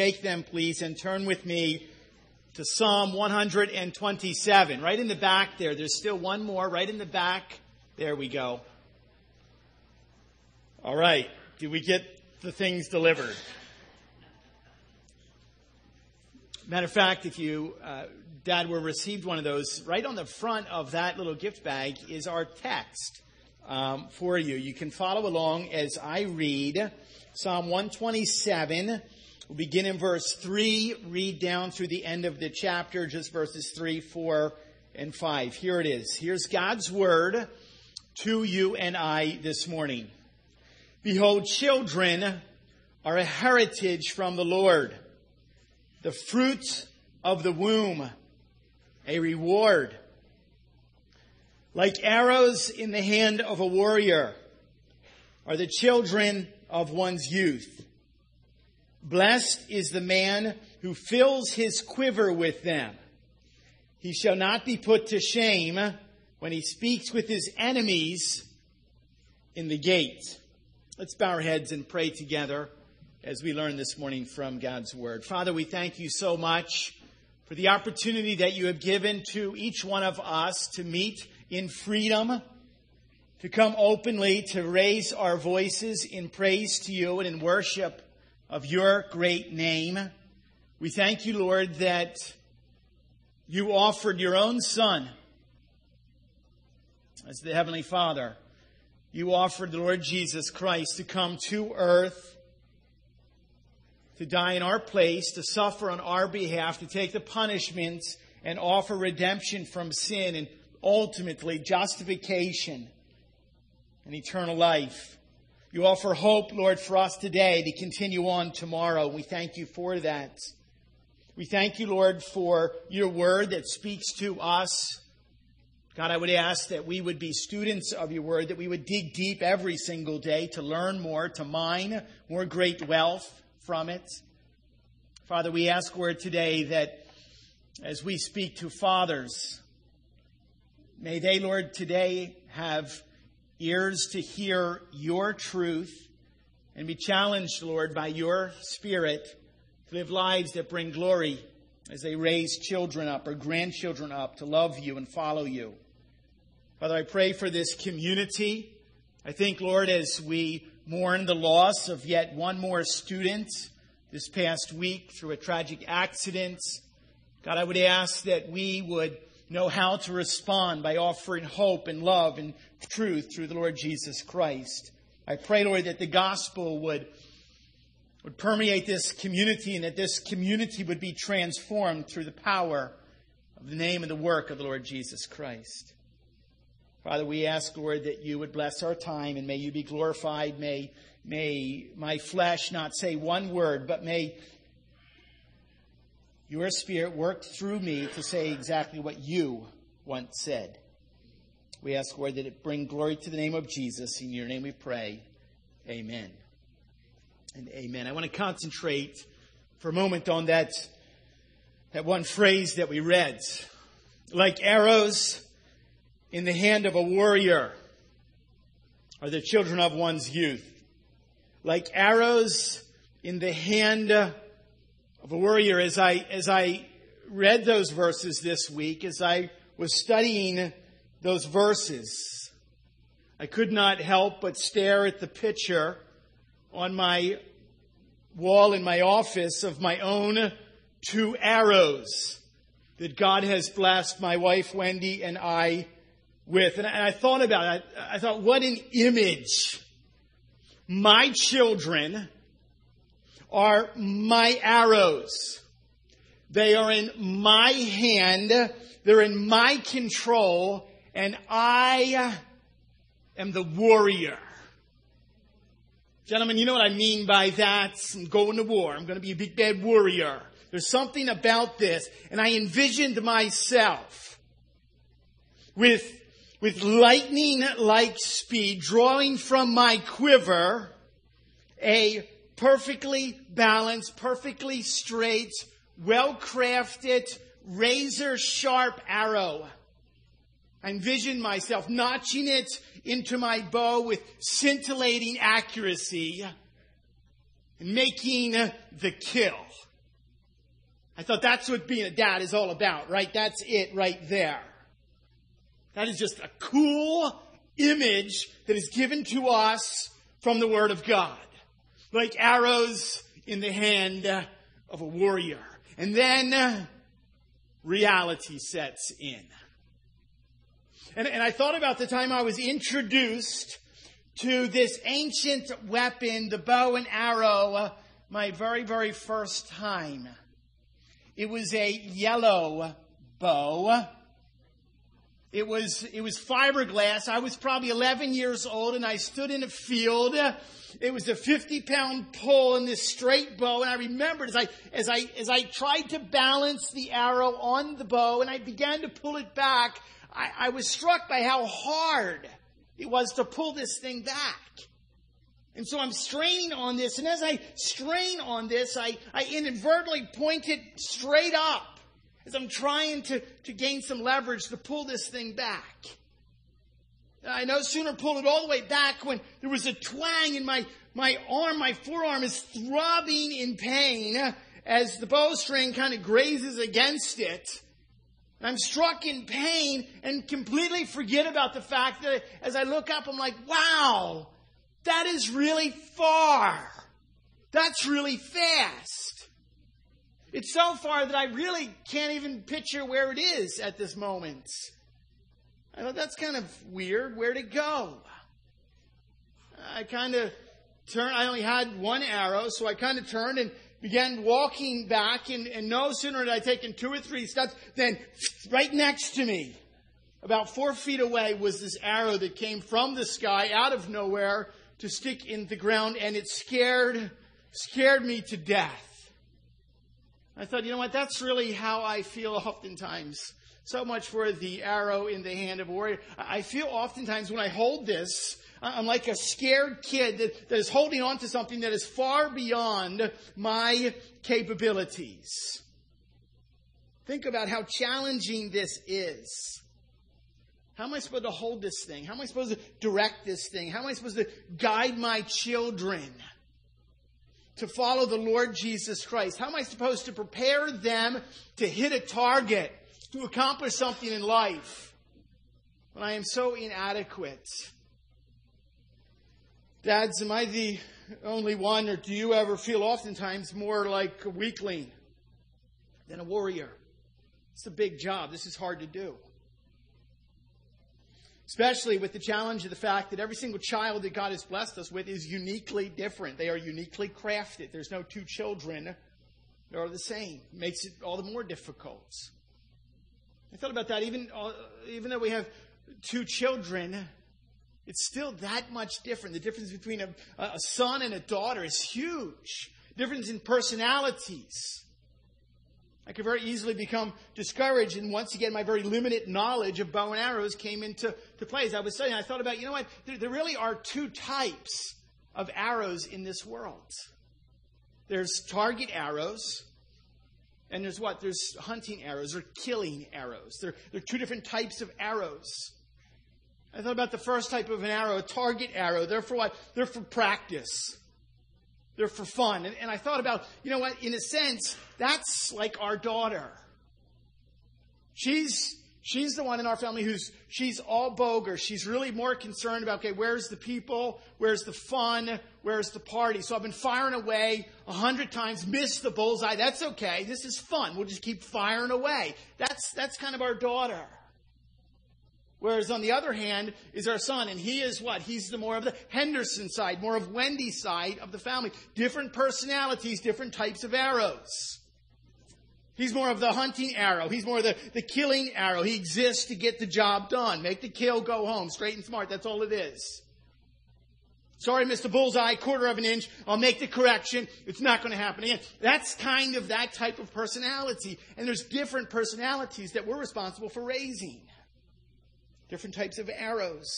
Take them, please, and turn with me to Psalm 127. Right in the back there. There's still one more right in the back. There we go. All right. Do we get the things delivered? Matter of fact, if you, uh, Dad, were received one of those, right on the front of that little gift bag is our text um, for you. You can follow along as I read Psalm 127 We'll begin in verse 3, read down through the end of the chapter, just verses 3, 4, and 5. Here it is. Here's God's word to you and I this morning. Behold, children are a heritage from the Lord, the fruit of the womb, a reward. Like arrows in the hand of a warrior are the children of one's youth. Blessed is the man who fills his quiver with them. He shall not be put to shame when he speaks with his enemies in the gate. Let's bow our heads and pray together as we learn this morning from God's Word. Father, we thank you so much for the opportunity that you have given to each one of us to meet in freedom, to come openly, to raise our voices in praise to you and in worship of your great name. We thank you, Lord, that you offered your own Son as the Heavenly Father. You offered the Lord Jesus Christ to come to earth, to die in our place, to suffer on our behalf, to take the punishment and offer redemption from sin and ultimately justification and eternal life. You offer hope, Lord, for us today to continue on tomorrow. We thank you for that. We thank you, Lord, for your word that speaks to us. God, I would ask that we would be students of your word, that we would dig deep every single day to learn more, to mine more great wealth from it. Father, we ask, Lord, today that as we speak to fathers, may they, Lord, today have ears to hear your truth and be challenged, Lord, by your Spirit to live lives that bring glory as they raise children up or grandchildren up to love you and follow you. Father, I pray for this community. I think, Lord, as we mourn the loss of yet one more student this past week through a tragic accident, God, I would ask that we would know how to respond by offering hope and love and truth through the Lord Jesus Christ. I pray, Lord, that the gospel would, would permeate this community and that this community would be transformed through the power of the name and the work of the Lord Jesus Christ. Father, we ask, Lord, that you would bless our time and may you be glorified. May, may my flesh not say one word, but may your Spirit worked through me to say exactly what you once said. We ask, Lord, that it bring glory to the name of Jesus. In your name we pray. Amen. And amen. I want to concentrate for a moment on that, that one phrase that we read. Like arrows in the hand of a warrior are the children of one's youth. Like arrows in the hand of a warrior as I, as I read those verses this week, as I was studying those verses, I could not help but stare at the picture on my wall in my office of my own two arrows that God has blessed my wife Wendy and I with. And I, thought about it. I thought, what an image. My children are my arrows. They are in my hand. They're in my control. And I am the warrior. Gentlemen, you know what I mean by that? I'm going to war. I'm going to be a big bad warrior. There's something about this. And I envisioned myself with, with lightning like speed drawing from my quiver a perfectly balanced, perfectly straight, well crafted, razor sharp arrow. I envision myself notching it into my bow with scintillating accuracy and making the kill. I thought that's what being a dad is all about, right? That's it right there. That is just a cool image that is given to us from the Word of God. Like arrows in the hand of a warrior. And then reality sets in. And, and I thought about the time I was introduced to this ancient weapon, the bow and arrow, uh, my very, very first time. It was a yellow bow. It was, it was fiberglass. I was probably 11 years old and I stood in a field. It was a 50 pound pull in this straight bow. And I remembered as I, as I, as I tried to balance the arrow on the bow and I began to pull it back, I, I was struck by how hard it was to pull this thing back. And so I'm straining on this, and as I strain on this, I, I inadvertently point it straight up I'm trying to, to gain some leverage to pull this thing back. I no sooner pulled it all the way back when there was a twang in my, my arm, my forearm is throbbing in pain as the bowstring kind of grazes against it. I'm struck in pain and completely forget about the fact that as I look up, I'm like, wow, that is really far. That's really fast. It's so far that I really can't even picture where it is at this moment. I thought that's kind of weird. Where'd it go? I kind of turned, I only had one arrow, so I kind of turned and began walking back, and, and no sooner had I taken two or three steps than right next to me, about four feet away, was this arrow that came from the sky out of nowhere to stick in the ground, and it scared, scared me to death. I thought, you know what, that's really how I feel oftentimes. So much for the arrow in the hand of a warrior. I feel oftentimes when I hold this, I'm like a scared kid that, that is holding on to something that is far beyond my capabilities. Think about how challenging this is. How am I supposed to hold this thing? How am I supposed to direct this thing? How am I supposed to guide my children to follow the Lord Jesus Christ? How am I supposed to prepare them to hit a target, to accomplish something in life when I am so inadequate? Dads, am I the only one, or do you ever feel oftentimes more like a weakling than a warrior? It's a big job. This is hard to do. Especially with the challenge of the fact that every single child that God has blessed us with is uniquely different. They are uniquely crafted. There's no two children that are the same. It makes it all the more difficult. I thought about that. Even, uh, even though we have two children, it's still that much different. The difference between a, a son and a daughter is huge. Difference in personalities. I could very easily become discouraged, and once again, my very limited knowledge of bow and arrows came into to play. As I was saying, I thought about, you know what? There, there really are two types of arrows in this world. There's target arrows, and there's what? There's hunting arrows or killing arrows. There, are two different types of arrows. I thought about the first type of an arrow, a target arrow. They're for what? They're for practice. They're for fun. And, and I thought about, you know what, in a sense, that's like our daughter. She's she's the one in our family who's she's all bogus. She's really more concerned about okay, where's the people, where's the fun, where's the party. So I've been firing away a hundred times, missed the bullseye. That's okay. This is fun. We'll just keep firing away. That's that's kind of our daughter. Whereas on the other hand is our son, and he is what? He's the more of the Henderson side, more of Wendy's side of the family. Different personalities, different types of arrows. He's more of the hunting arrow. He's more of the, the killing arrow. He exists to get the job done. Make the kill, go home. Straight and smart. That's all it is. Sorry, Mr. Bullseye, quarter of an inch. I'll make the correction. It's not going to happen again. That's kind of that type of personality. And there's different personalities that we're responsible for raising different types of arrows.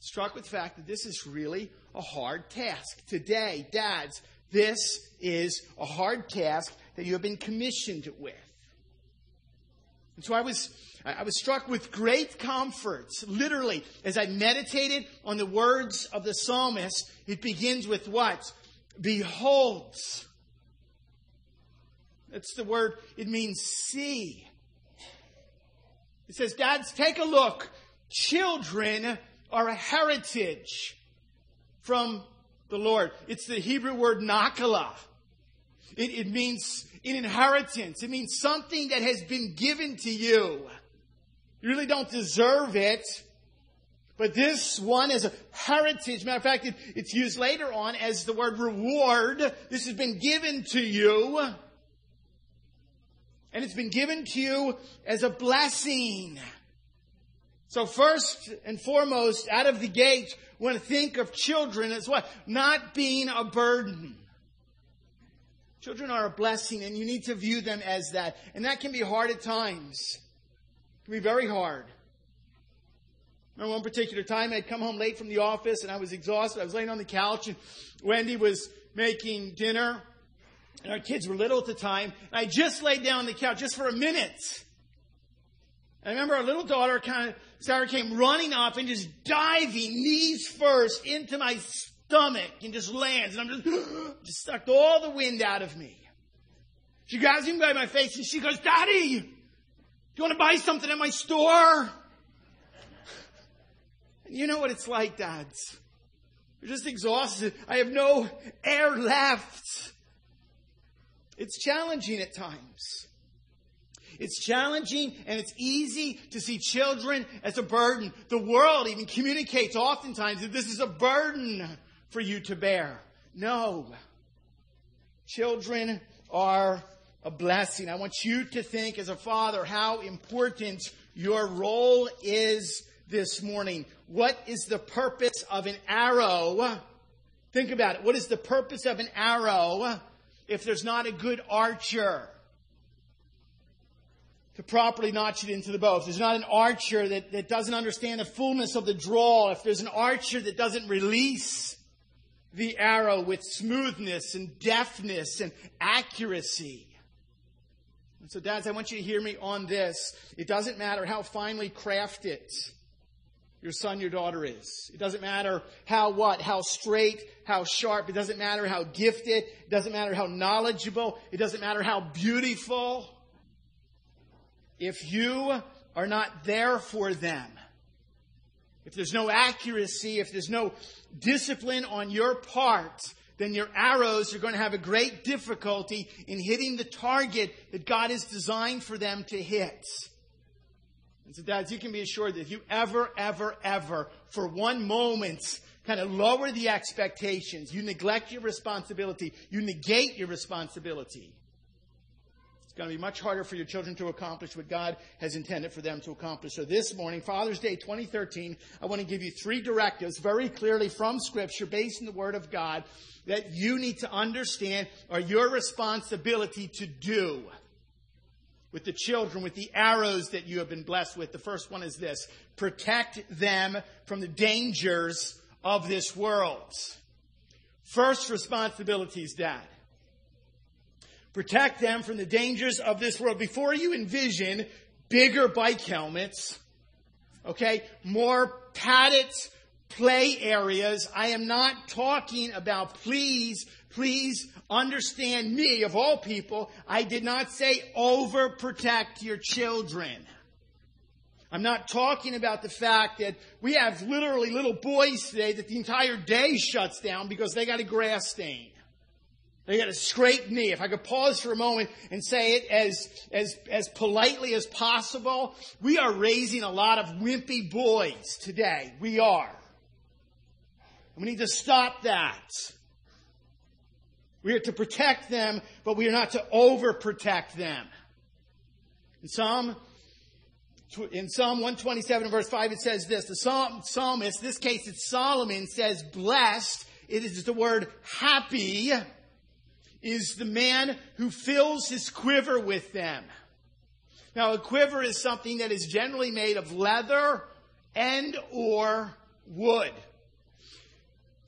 Struck with the fact that this is really a hard task. Today, dads, this is a hard task that you have been commissioned with. And so I was, I was struck with great comfort, literally, as I meditated on the words of the psalmist. It begins with what? Behold. That's the word, it means see. It says, Dads, take a look. Children are a heritage from the Lord. It's the Hebrew word nakala. It, it means an inheritance. It means something that has been given to you. You really don't deserve it. But this one is a heritage. Matter of fact, it, it's used later on as the word reward. This has been given to you. And it's been given to you as a blessing. So first and foremost, out of the gate, want to think of children as what? Not being a burden. Children are a blessing and you need to view them as that. And that can be hard at times. It can be very hard. Remember one particular time I'd come home late from the office and I was exhausted. I was laying on the couch and Wendy was making dinner and our kids were little at the time. And I just laid down on the couch just for a minute. I remember our little daughter kind of, Sarah came running up and just diving knees first into my stomach and just lands. And I'm just, just sucked all the wind out of me. She grabs me by my face and she goes, Daddy, do you want to buy something at my store? And you know what it's like, dads. You're just exhausted. I have no air left. It's challenging at times. It's challenging and it's easy to see children as a burden. The world even communicates oftentimes that this is a burden for you to bear. No. Children are a blessing. I want you to think as a father how important your role is this morning. What is the purpose of an arrow? Think about it. What is the purpose of an arrow if there's not a good archer? to properly notch it into the bow. If there's not an archer that, that doesn't understand the fullness of the draw, if there's an archer that doesn't release the arrow with smoothness and deftness and accuracy. And so, dads, I want you to hear me on this. It doesn't matter how finely crafted your son, your daughter is. It doesn't matter how what, how straight, how sharp. It doesn't matter how gifted. It doesn't matter how knowledgeable. It doesn't matter how beautiful if you are not there for them, if there's no accuracy, if there's no discipline on your part, then your arrows are going to have a great difficulty in hitting the target that God has designed for them to hit. And so, dads, you can be assured that if you ever, ever, ever, for one moment, kind of lower the expectations, you neglect your responsibility, you negate your responsibility, it's going to be much harder for your children to accomplish what God has intended for them to accomplish. So this morning, Father's Day 2013, I want to give you three directives very clearly from Scripture based in the Word of God that you need to understand are your responsibility to do with the children, with the arrows that you have been blessed with. The first one is this. Protect them from the dangers of this world. First responsibility is dad. Protect them from the dangers of this world. Before you envision bigger bike helmets, okay, more padded play areas, I am not talking about please, please understand me of all people. I did not say overprotect your children. I'm not talking about the fact that we have literally little boys today that the entire day shuts down because they got a grass stain. They got a scraped knee. If I could pause for a moment and say it as, as, as politely as possible, we are raising a lot of wimpy boys today. We are. We need to stop that. We are to protect them, but we are not to overprotect them. In Psalm, in Psalm 127 verse 5, it says this. The psalm, psalmist, in this case it's Solomon, says blessed. It is the word happy is the man who fills his quiver with them. Now, a quiver is something that is generally made of leather and or wood.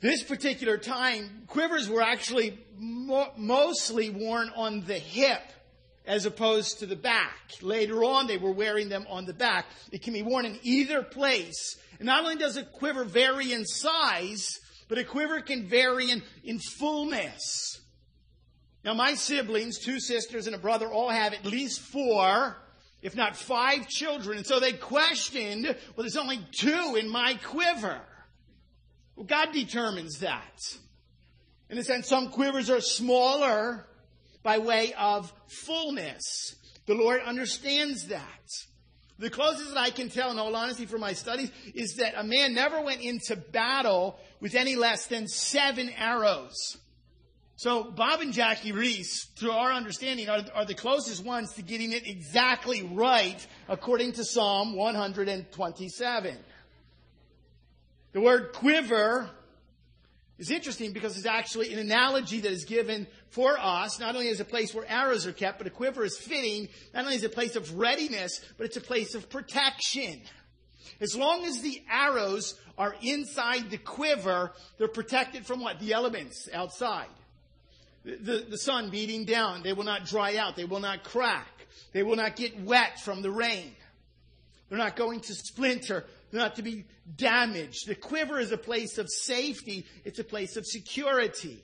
This particular time, quivers were actually mo- mostly worn on the hip as opposed to the back. Later on, they were wearing them on the back. It can be worn in either place. And not only does a quiver vary in size, but a quiver can vary in, in fullness. Now, my siblings, two sisters and a brother, all have at least four, if not five children. And so they questioned, well, there's only two in my quiver. Well, God determines that. In a sense, some quivers are smaller by way of fullness. The Lord understands that. The closest that I can tell, in all honesty, from my studies, is that a man never went into battle with any less than seven arrows. So Bob and Jackie Reese, through our understanding, are, are the closest ones to getting it exactly right according to Psalm 127. The word quiver is interesting because it's actually an analogy that is given for us, not only as a place where arrows are kept, but a quiver is fitting, not only as a place of readiness, but it's a place of protection. As long as the arrows are inside the quiver, they're protected from what? The elements outside. The, the, the sun beating down, they will not dry out, they will not crack, they will not get wet from the rain. They're not going to splinter not to be damaged. The quiver is a place of safety. It's a place of security.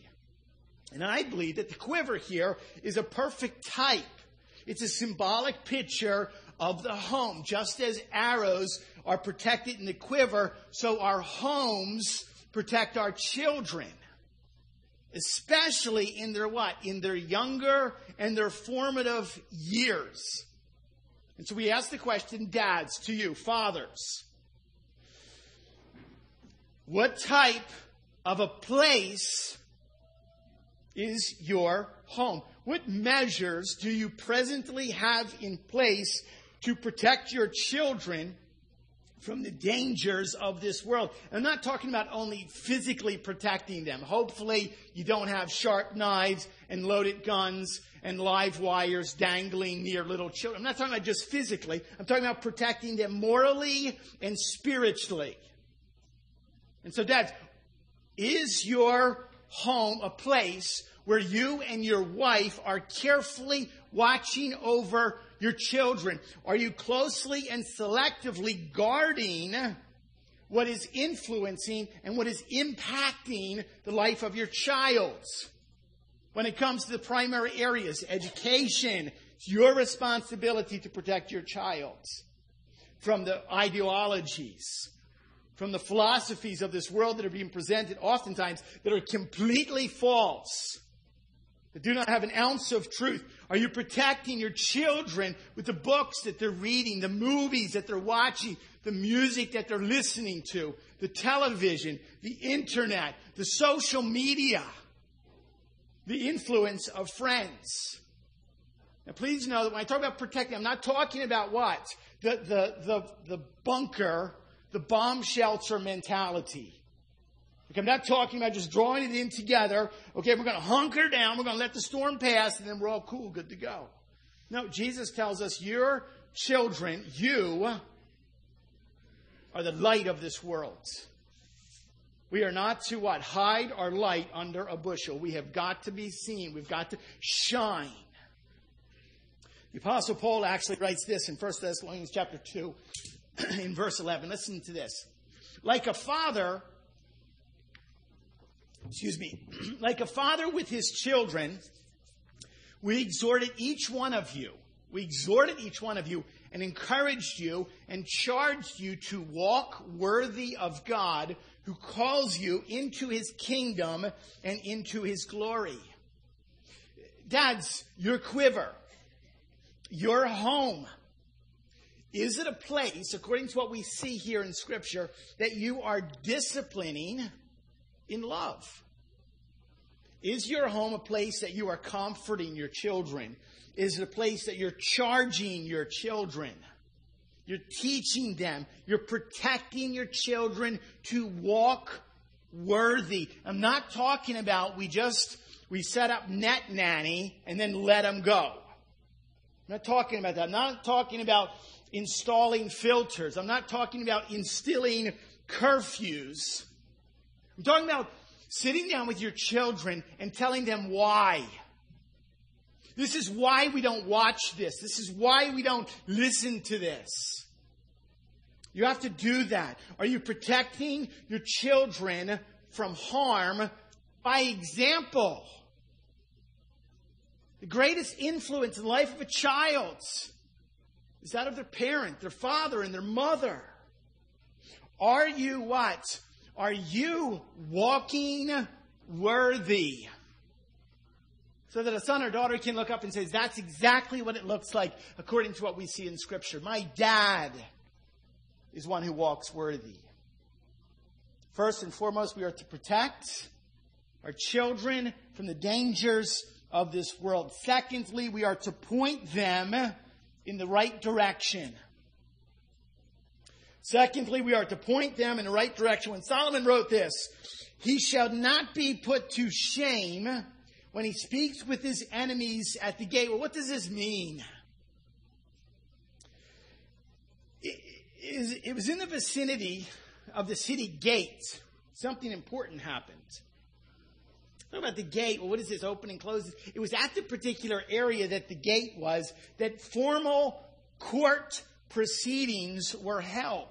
And I believe that the quiver here is a perfect type. It's a symbolic picture of the home. Just as arrows are protected in the quiver, so our homes protect our children. Especially in their what? In their younger and their formative years. And so we ask the question, dads, to you, fathers. What type of a place is your home? What measures do you presently have in place to protect your children from the dangers of this world? I'm not talking about only physically protecting them. Hopefully, you don't have sharp knives and loaded guns and live wires dangling near little children. I'm not talking about just physically. I'm talking about protecting them morally and spiritually. And so, dads, is your home a place where you and your wife are carefully watching over your children? Are you closely and selectively guarding what is influencing and what is impacting the life of your child? When it comes to the primary areas, education, it's your responsibility to protect your child from the ideologies, from the philosophies of this world that are being presented oftentimes that are completely false, that do not have an ounce of truth? Are you protecting your children with the books that they're reading, the movies that they're watching, the music that they're listening to, the television, the internet, the social media, the influence of friends? Now, please know that when I talk about protecting, I'm not talking about what? The, the, the, the bunker the bomb shelter mentality. I'm not talking about just drawing it in together. Okay, we're going to hunker down. We're going to let the storm pass and then we're all cool, good to go. No, Jesus tells us your children, you are the light of this world. We are not to what? Hide our light under a bushel. We have got to be seen. We've got to shine. The apostle Paul actually writes this in 1 Thessalonians chapter 2. in verse 11. Listen to this. Like a father, excuse me, like a father with his children, we exhorted each one of you, we exhorted each one of you and encouraged you and charged you to walk worthy of God who calls you into his kingdom and into his glory. Dads, your quiver, your home, is it a place, according to what we see here in Scripture, that you are disciplining in love? Is your home a place that you are comforting your children? Is it a place that you're charging your children? You're teaching them. You're protecting your children to walk worthy. I'm not talking about we just, we set up net nanny and then let them go. I'm not talking about that. I'm not talking about installing filters. I'm not talking about instilling curfews. I'm talking about sitting down with your children and telling them why. This is why we don't watch this. This is why we don't listen to this. You have to do that. Are you protecting your children from harm by example? The greatest influence in the life of a child is that of their parent, their father, and their mother. Are you what? Are you walking worthy? So that a son or daughter can look up and say, that's exactly what it looks like according to what we see in Scripture. My dad is one who walks worthy. First and foremost, we are to protect our children from the dangers of this world. Secondly, we are to point them in the right direction. Secondly, we are to point them in the right direction. When Solomon wrote this, he shall not be put to shame when he speaks with his enemies at the gate. Well, what does this mean? It, was in the vicinity of the city gate. Something important happened. Talk about the gate. Well, what is this? Open and close. It was at the particular area that the gate was that formal court proceedings were held.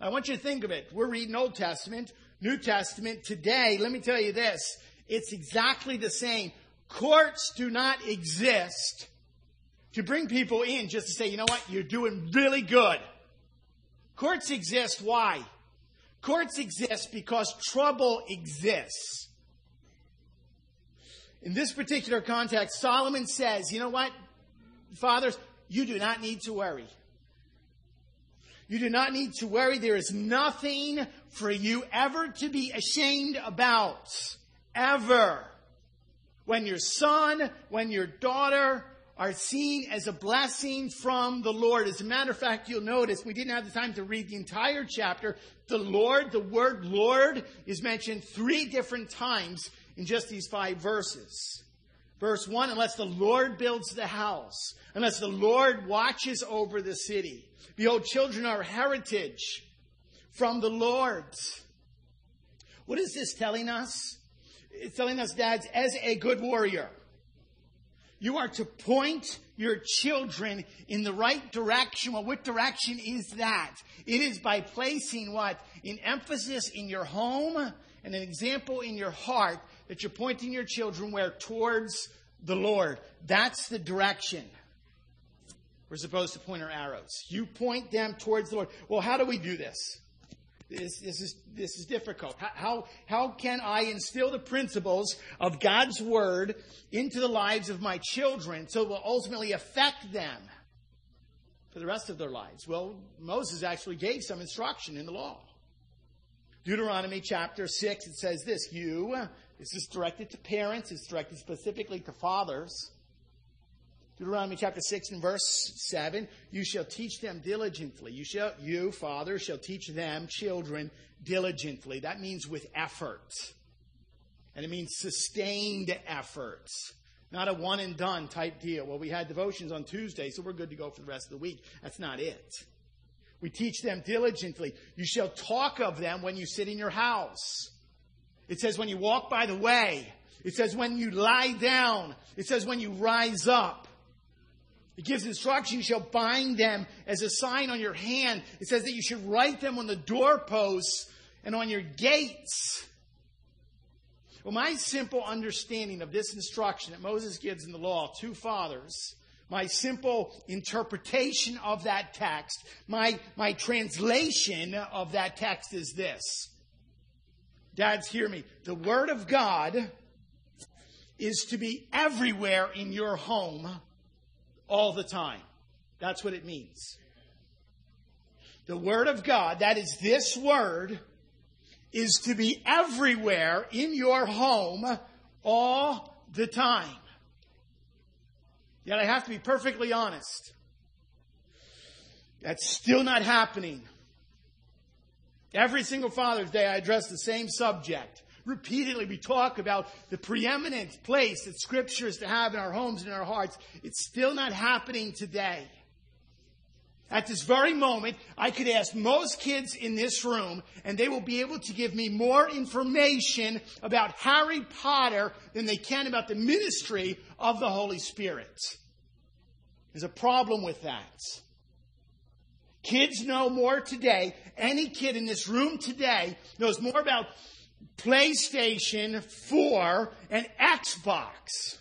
I want you to think of it. We're reading Old Testament, New Testament. Today, let me tell you this. It's exactly the same. Courts do not exist to bring people in just to say, you know what, you're doing really good. Courts exist. Why? Courts exist because trouble exists. In this particular context, Solomon says, you know what, fathers, you do not need to worry. You do not need to worry. There is nothing for you ever to be ashamed about. Ever. When your son, when your daughter are seen as a blessing from the Lord. As a matter of fact, you'll notice we didn't have the time to read the entire chapter. The Lord, the word Lord is mentioned three different times in just these five verses. Verse 1, unless the Lord builds the house, unless the Lord watches over the city. Behold, children are heritage from the Lord. What is this telling us? It's telling us, dads, as a good warrior, you are to point your children in the right direction. Well, what direction is that? It is by placing what? An emphasis in your home and an example in your heart that you're pointing your children where? Towards the Lord. That's the direction. We're supposed to point our arrows. You point them towards the Lord. Well, how do we do this? This, this, is, this is difficult. How, how can I instill the principles of God's Word into the lives of my children so it will ultimately affect them for the rest of their lives? Well, Moses actually gave some instruction in the law. Deuteronomy chapter 6, it says this You, this is directed to parents, it's directed specifically to fathers. Deuteronomy chapter 6 and verse 7, you shall teach them diligently. You shall, you, father, shall teach them, children, diligently. That means with effort. And it means sustained effort. Not a one and done type deal. Well, we had devotions on Tuesday, so we're good to go for the rest of the week. That's not it. We teach them diligently. You shall talk of them when you sit in your house. It says when you walk by the way. It says when you lie down. It says when you rise up. It gives instruction. You shall bind them as a sign on your hand. It says that you should write them on the doorposts and on your gates. Well, my simple understanding of this instruction that Moses gives in the law, to fathers, my simple interpretation of that text, my, my translation of that text is this. Dads, hear me. The Word of God is to be everywhere in your home all the time. That's what it means. The Word of God, that is this Word, is to be everywhere in your home all the time. Yet I have to be perfectly honest. That's still not happening. Every single Father's Day, I address the same subject. Repeatedly, we talk about the preeminent place that Scripture is to have in our homes and in our hearts. It's still not happening today. At this very moment, I could ask most kids in this room, and they will be able to give me more information about Harry Potter than they can about the ministry of the Holy Spirit. There's a problem with that. Kids know more today. Any kid in this room today knows more about PlayStation 4 and Xbox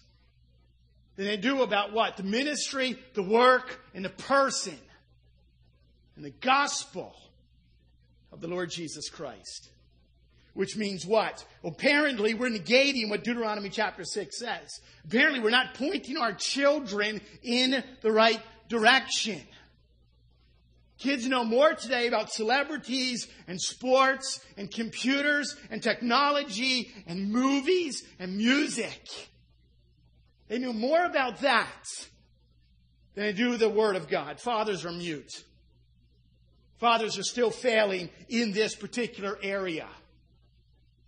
than they do about what? The ministry, the work, and the person, and the gospel of the Lord Jesus Christ. Which means what? Well, apparently we're negating what Deuteronomy chapter 6 says. Apparently we're not pointing our children in the right direction. Kids know more today about celebrities and sports and computers and technology and movies and music. They knew more about that than they do the Word of God. Fathers are mute. Fathers are still failing in this particular area.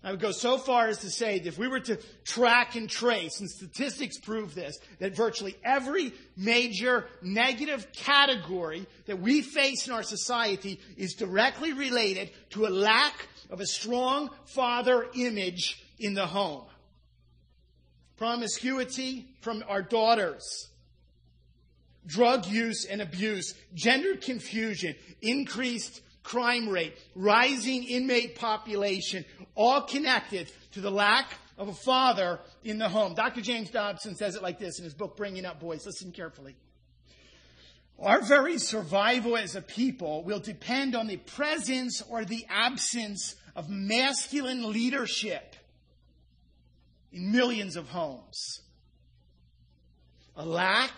I would go so far as to say that if we were to track and trace, and statistics prove this, that virtually every major negative category that we face in our society is directly related to a lack of a strong father image in the home. Promiscuity from our daughters, drug use and abuse, gender confusion, increased crime rate, rising inmate population, all connected to the lack of a father in the home. Dr. James Dobson says it like this in his book, Bringing Up Boys. Listen carefully. Our very survival as a people will depend on the presence or the absence of masculine leadership in millions of homes. A lack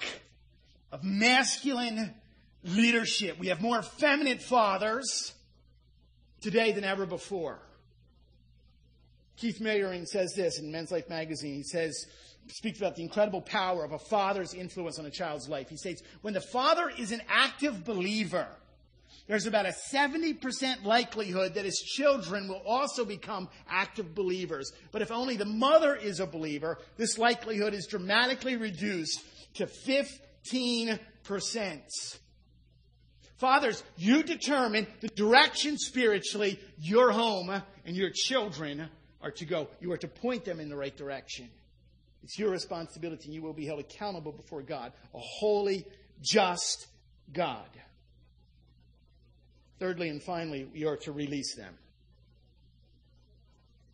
of masculine leadership. We have more effeminate fathers today than ever before. Keith Mayering says this in Men's Life magazine. He says, speaks about the incredible power of a father's influence on a child's life. He states, when the father is an active believer, there's about a 70% likelihood that his children will also become active believers. But if only the mother is a believer, this likelihood is dramatically reduced to 15%. Fathers, you determine the direction spiritually your home and your children are to go. You are to point them in the right direction. It's your responsibility, and you will be held accountable before God, a holy, just God. Thirdly and finally, you are to release them.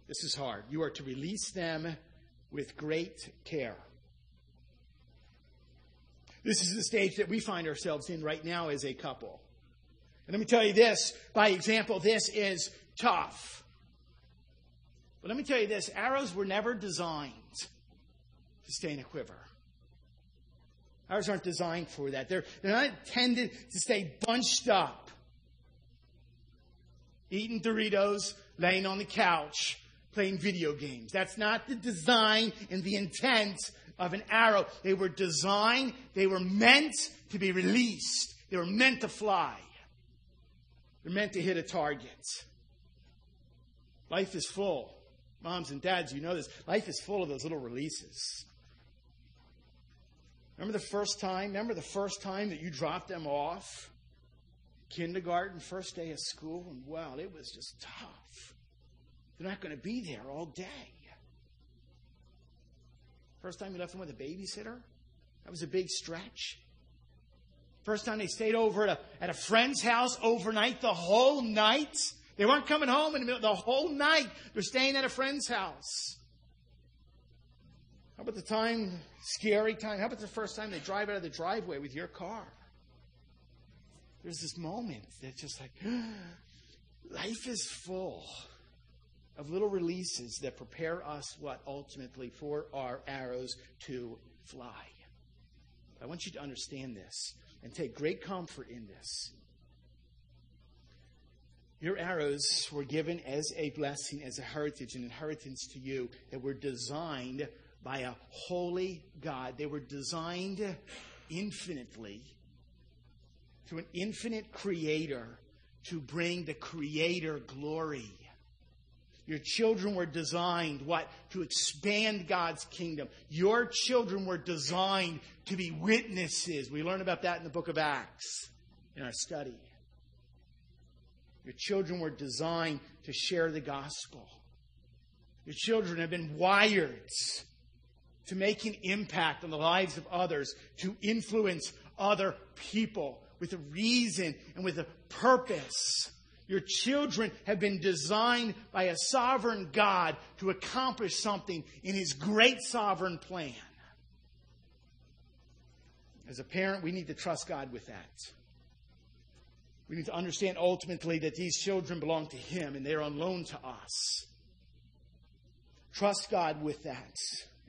This is hard. You are to release them with great care. This is the stage that we find ourselves in right now as a couple. And let me tell you this, by example, this is tough. But let me tell you this arrows were never designed to stay in a quiver. Arrows aren't designed for that. They're, they're not intended to stay bunched up, eating Doritos, laying on the couch, playing video games. That's not the design and the intent of an arrow. They were designed, they were meant to be released, they were meant to fly, they're meant to hit a target. Life is full. Moms and dads, you know this. Life is full of those little releases. Remember the first time? Remember the first time that you dropped them off? Kindergarten, first day of school, and wow, it was just tough. They're not going to be there all day. First time you left them with a babysitter? That was a big stretch. First time they stayed over at a, at a friend's house overnight, the whole night. They weren't coming home in the middle, the whole night. They're staying at a friend's house. How about the time, scary time? How about the first time they drive out of the driveway with your car? There's this moment that's just like, life is full of little releases that prepare us what ultimately for our arrows to fly. I want you to understand this and take great comfort in this. Your arrows were given as a blessing, as a heritage, an inheritance to you that were designed by a holy God. They were designed infinitely to an infinite creator to bring the creator glory. Your children were designed, what? To expand God's kingdom. Your children were designed to be witnesses. We learn about that in the book of Acts in our study. Your children were designed to share the gospel. Your children have been wired to make an impact on the lives of others, to influence other people with a reason and with a purpose. Your children have been designed by a sovereign God to accomplish something in His great sovereign plan. As a parent, we need to trust God with that. We need to understand ultimately that these children belong to Him and they're on loan to us. Trust God with that.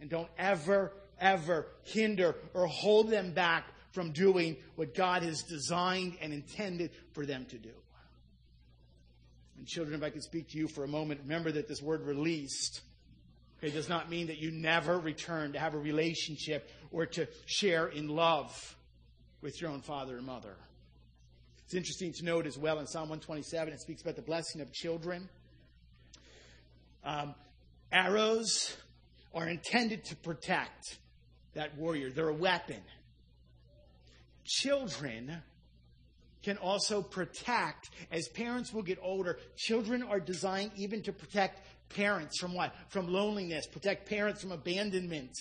And don't ever, ever hinder or hold them back from doing what God has designed and intended for them to do. And children, if I could speak to you for a moment, remember that this word released okay, does not mean that you never return to have a relationship or to share in love with your own father and mother. It's interesting to note as well in Psalm 127, it speaks about the blessing of children. Um, arrows are intended to protect that warrior, they're a weapon. Children can also protect. As parents will get older, children are designed even to protect parents from what? From loneliness, protect parents from abandonment.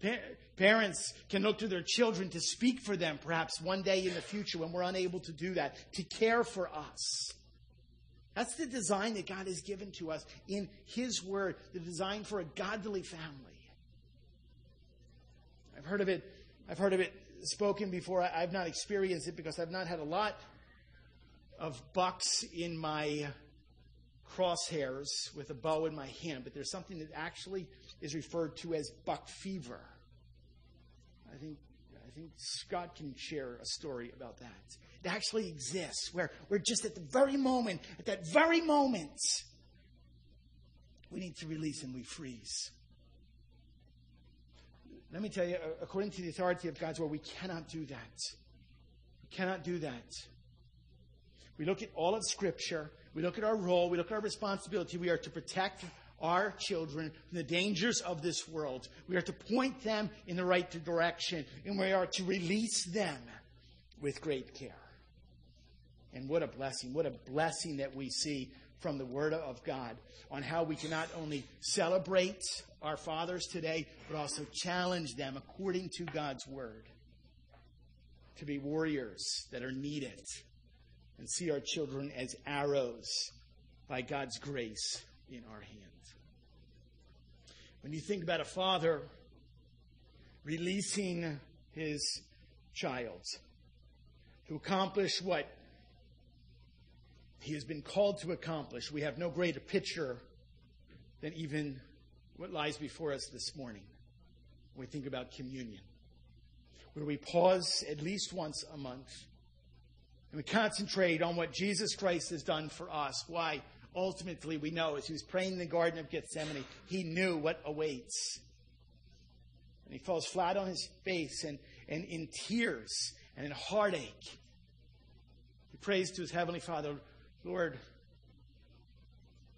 Pa- parents can look to their children to speak for them, perhaps one day in the future when we're unable to do that, to care for us. That's the design that God has given to us in His Word, the design for a godly family. I've heard of it. I've heard of it spoken before. I've not experienced it because I've not had a lot of bucks in my crosshairs with a bow in my hand, but there's something that actually is referred to as buck fever. I think I think Scott can share a story about that. It actually exists where we're just at the very moment, at that very moment, we need to release and we freeze. Let me tell you, uh, according to the authority of God's word, we cannot do that. We cannot do that. We look at all of Scripture, we look at our role, we look at our responsibility. We are to protect our children from the dangers of this world. We are to point them in the right direction, and we are to release them with great care. And what a blessing, what a blessing that we see from the Word of God on how we can not only celebrate our fathers today, but also challenge them according to God's Word to be warriors that are needed and see our children as arrows by God's grace in our hands. When you think about a father releasing his child to accomplish what he has been called to accomplish. We have no greater picture than even what lies before us this morning when we think about communion, where we pause at least once a month and we concentrate on what Jesus Christ has done for us. Why? Ultimately, we know as he was praying in the Garden of Gethsemane, he knew what awaits. And he falls flat on his face and, and in tears and in heartache. He prays to his heavenly Father, Lord,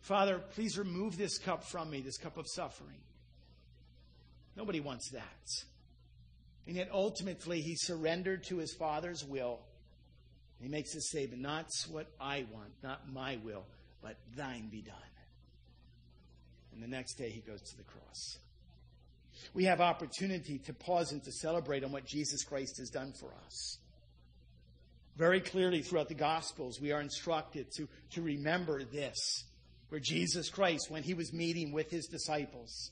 Father, please remove this cup from me, this cup of suffering. Nobody wants that. And yet ultimately he surrendered to his Father's will. He makes this statement, not what I want, not my will, but thine be done. And the next day he goes to the cross. We have opportunity to pause and to celebrate on what Jesus Christ has done for us. Very clearly throughout the Gospels, we are instructed to, to remember this, where Jesus Christ, when he was meeting with his disciples,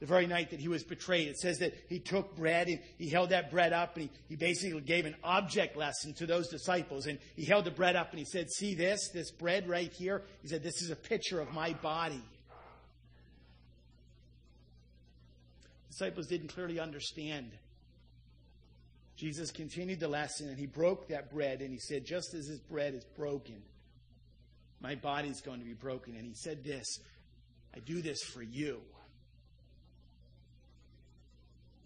the very night that he was betrayed, it says that he took bread and he held that bread up and he, he basically gave an object lesson to those disciples. And he held the bread up and he said, See this, this bread right here? He said, This is a picture of my body. Disciples didn't clearly understand Jesus continued the lesson and he broke that bread and he said, Just as this bread is broken, my body is going to be broken. And he said this I do this for you.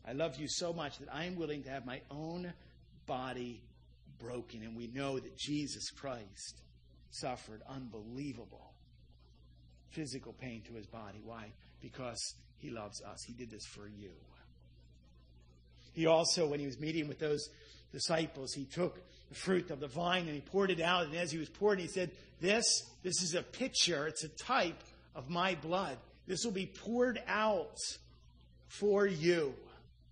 I love you so much that I am willing to have my own body broken. And we know that Jesus Christ suffered unbelievable physical pain to his body. Why? Because he loves us. He did this for you. He also, when he was meeting with those disciples, he took the fruit of the vine and he poured it out. And as he was pouring, he said, This, this is a picture, it's a type of my blood. This will be poured out for you.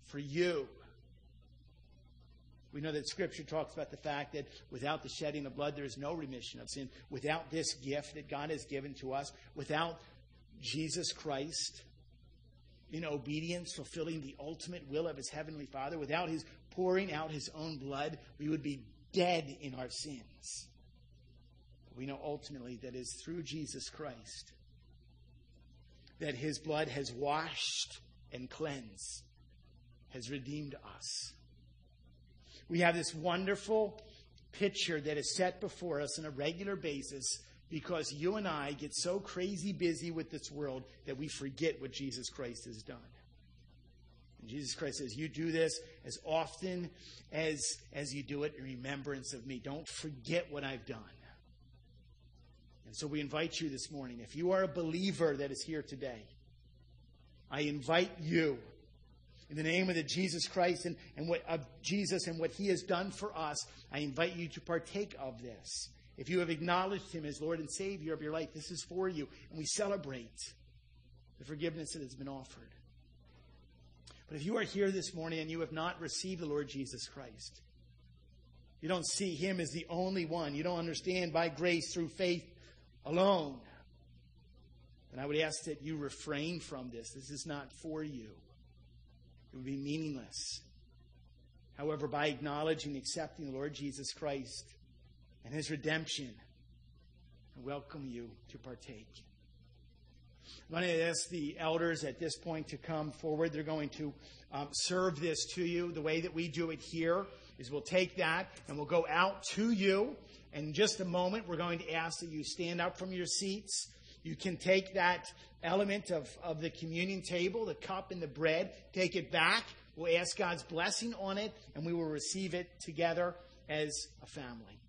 For you. We know that Scripture talks about the fact that without the shedding of blood, there is no remission of sin. Without this gift that God has given to us, without Jesus Christ, in obedience, fulfilling the ultimate will of his heavenly Father, without his pouring out his own blood, we would be dead in our sins. But we know ultimately that it's through Jesus Christ that his blood has washed and cleansed, has redeemed us. We have this wonderful picture that is set before us on a regular basis because you and I get so crazy busy with this world that we forget what Jesus Christ has done. And Jesus Christ says, You do this as often as, as you do it in remembrance of me. Don't forget what I've done. And so we invite you this morning, if you are a believer that is here today, I invite you in the name of the Jesus Christ and, and what of Jesus and what he has done for us, I invite you to partake of this. If you have acknowledged him as Lord and Savior of your life, this is for you. And we celebrate the forgiveness that has been offered. But if you are here this morning and you have not received the Lord Jesus Christ, you don't see him as the only one, you don't understand by grace through faith alone, then I would ask that you refrain from this. This is not for you, it would be meaningless. However, by acknowledging and accepting the Lord Jesus Christ and his redemption, I welcome you to partake. I'm going to ask the elders at this point to come forward. They're going to um, serve this to you. The way that we do it here is we'll take that and we'll go out to you. And in just a moment, we're going to ask that you stand up from your seats. You can take that element of, of the communion table, the cup and the bread, take it back. We'll ask God's blessing on it, and we will receive it together as a family.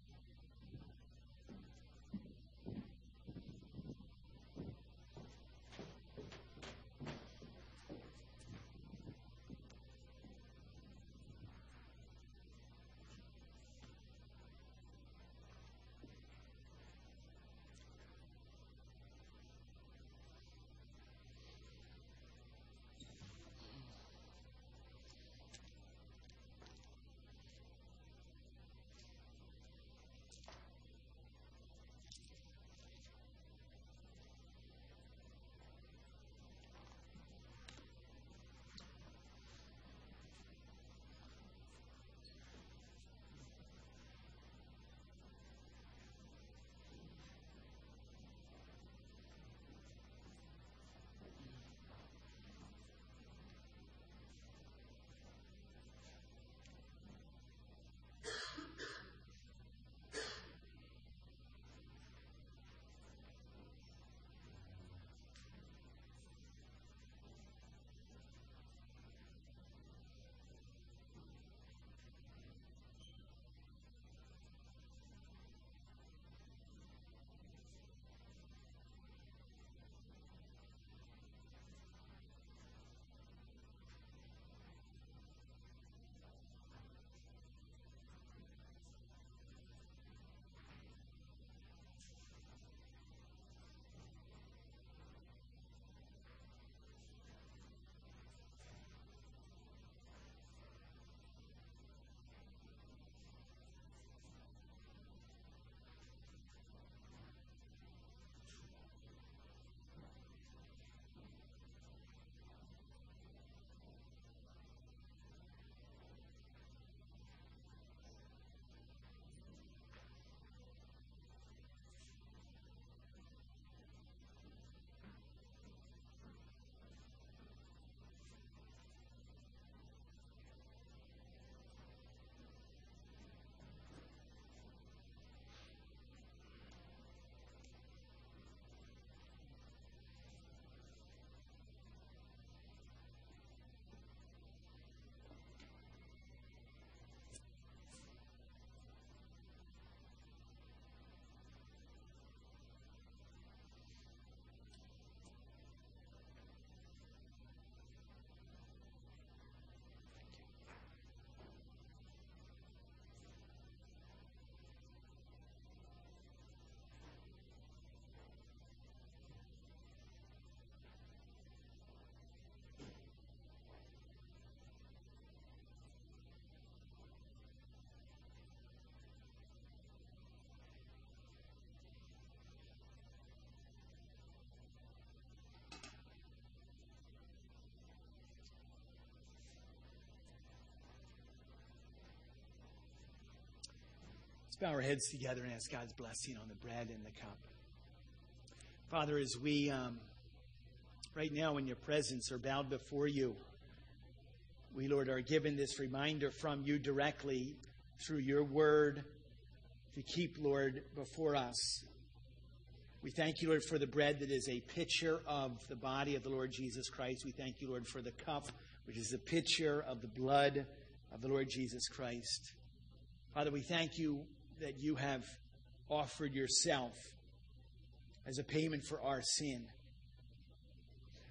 Let's bow our heads together and ask God's blessing on the bread and the cup. Father, as we um, right now in your presence are bowed before you, we, Lord, are given this reminder from you directly through your word to keep, Lord, before us. We thank you, Lord, for the bread that is a picture of the body of the Lord Jesus Christ. We thank you, Lord, for the cup, which is a picture of the blood of the Lord Jesus Christ. Father, we thank you that you have offered yourself as a payment for our sin.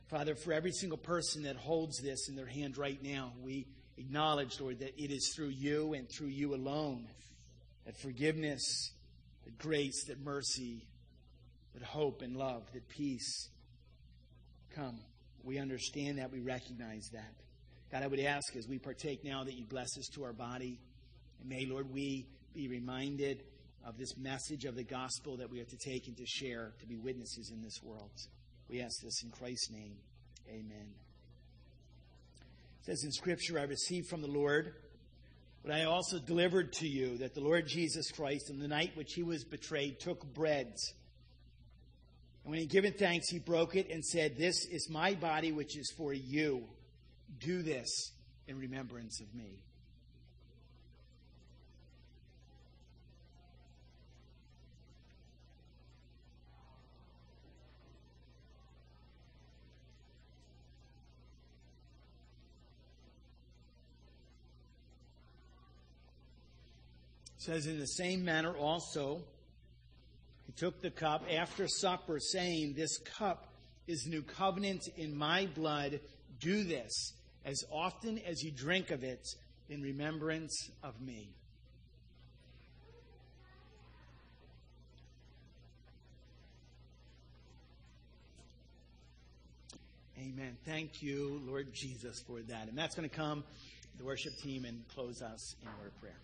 Father, for every single person that holds this in their hand right now, we acknowledge, Lord, that it is through you and through you alone that forgiveness, that grace, that mercy, that hope and love, that peace come. We understand that. We recognize that. God, I would ask as we partake now that you bless us to our body. And may, Lord, we be reminded of this message of the gospel that we have to take and to share to be witnesses in this world. We ask this in Christ's name. Amen. It says in Scripture, I received from the Lord what I also delivered to you that the Lord Jesus Christ, on the night which he was betrayed, took bread. And when he given thanks, he broke it and said, This is my body, which is for you. Do this in remembrance of me. Says in the same manner also he took the cup after supper saying this cup is new covenant in my blood do this as often as you drink of it in remembrance of me Amen. Thank you, Lord Jesus, for that. And that's going to come, the worship team, and close us in word prayer.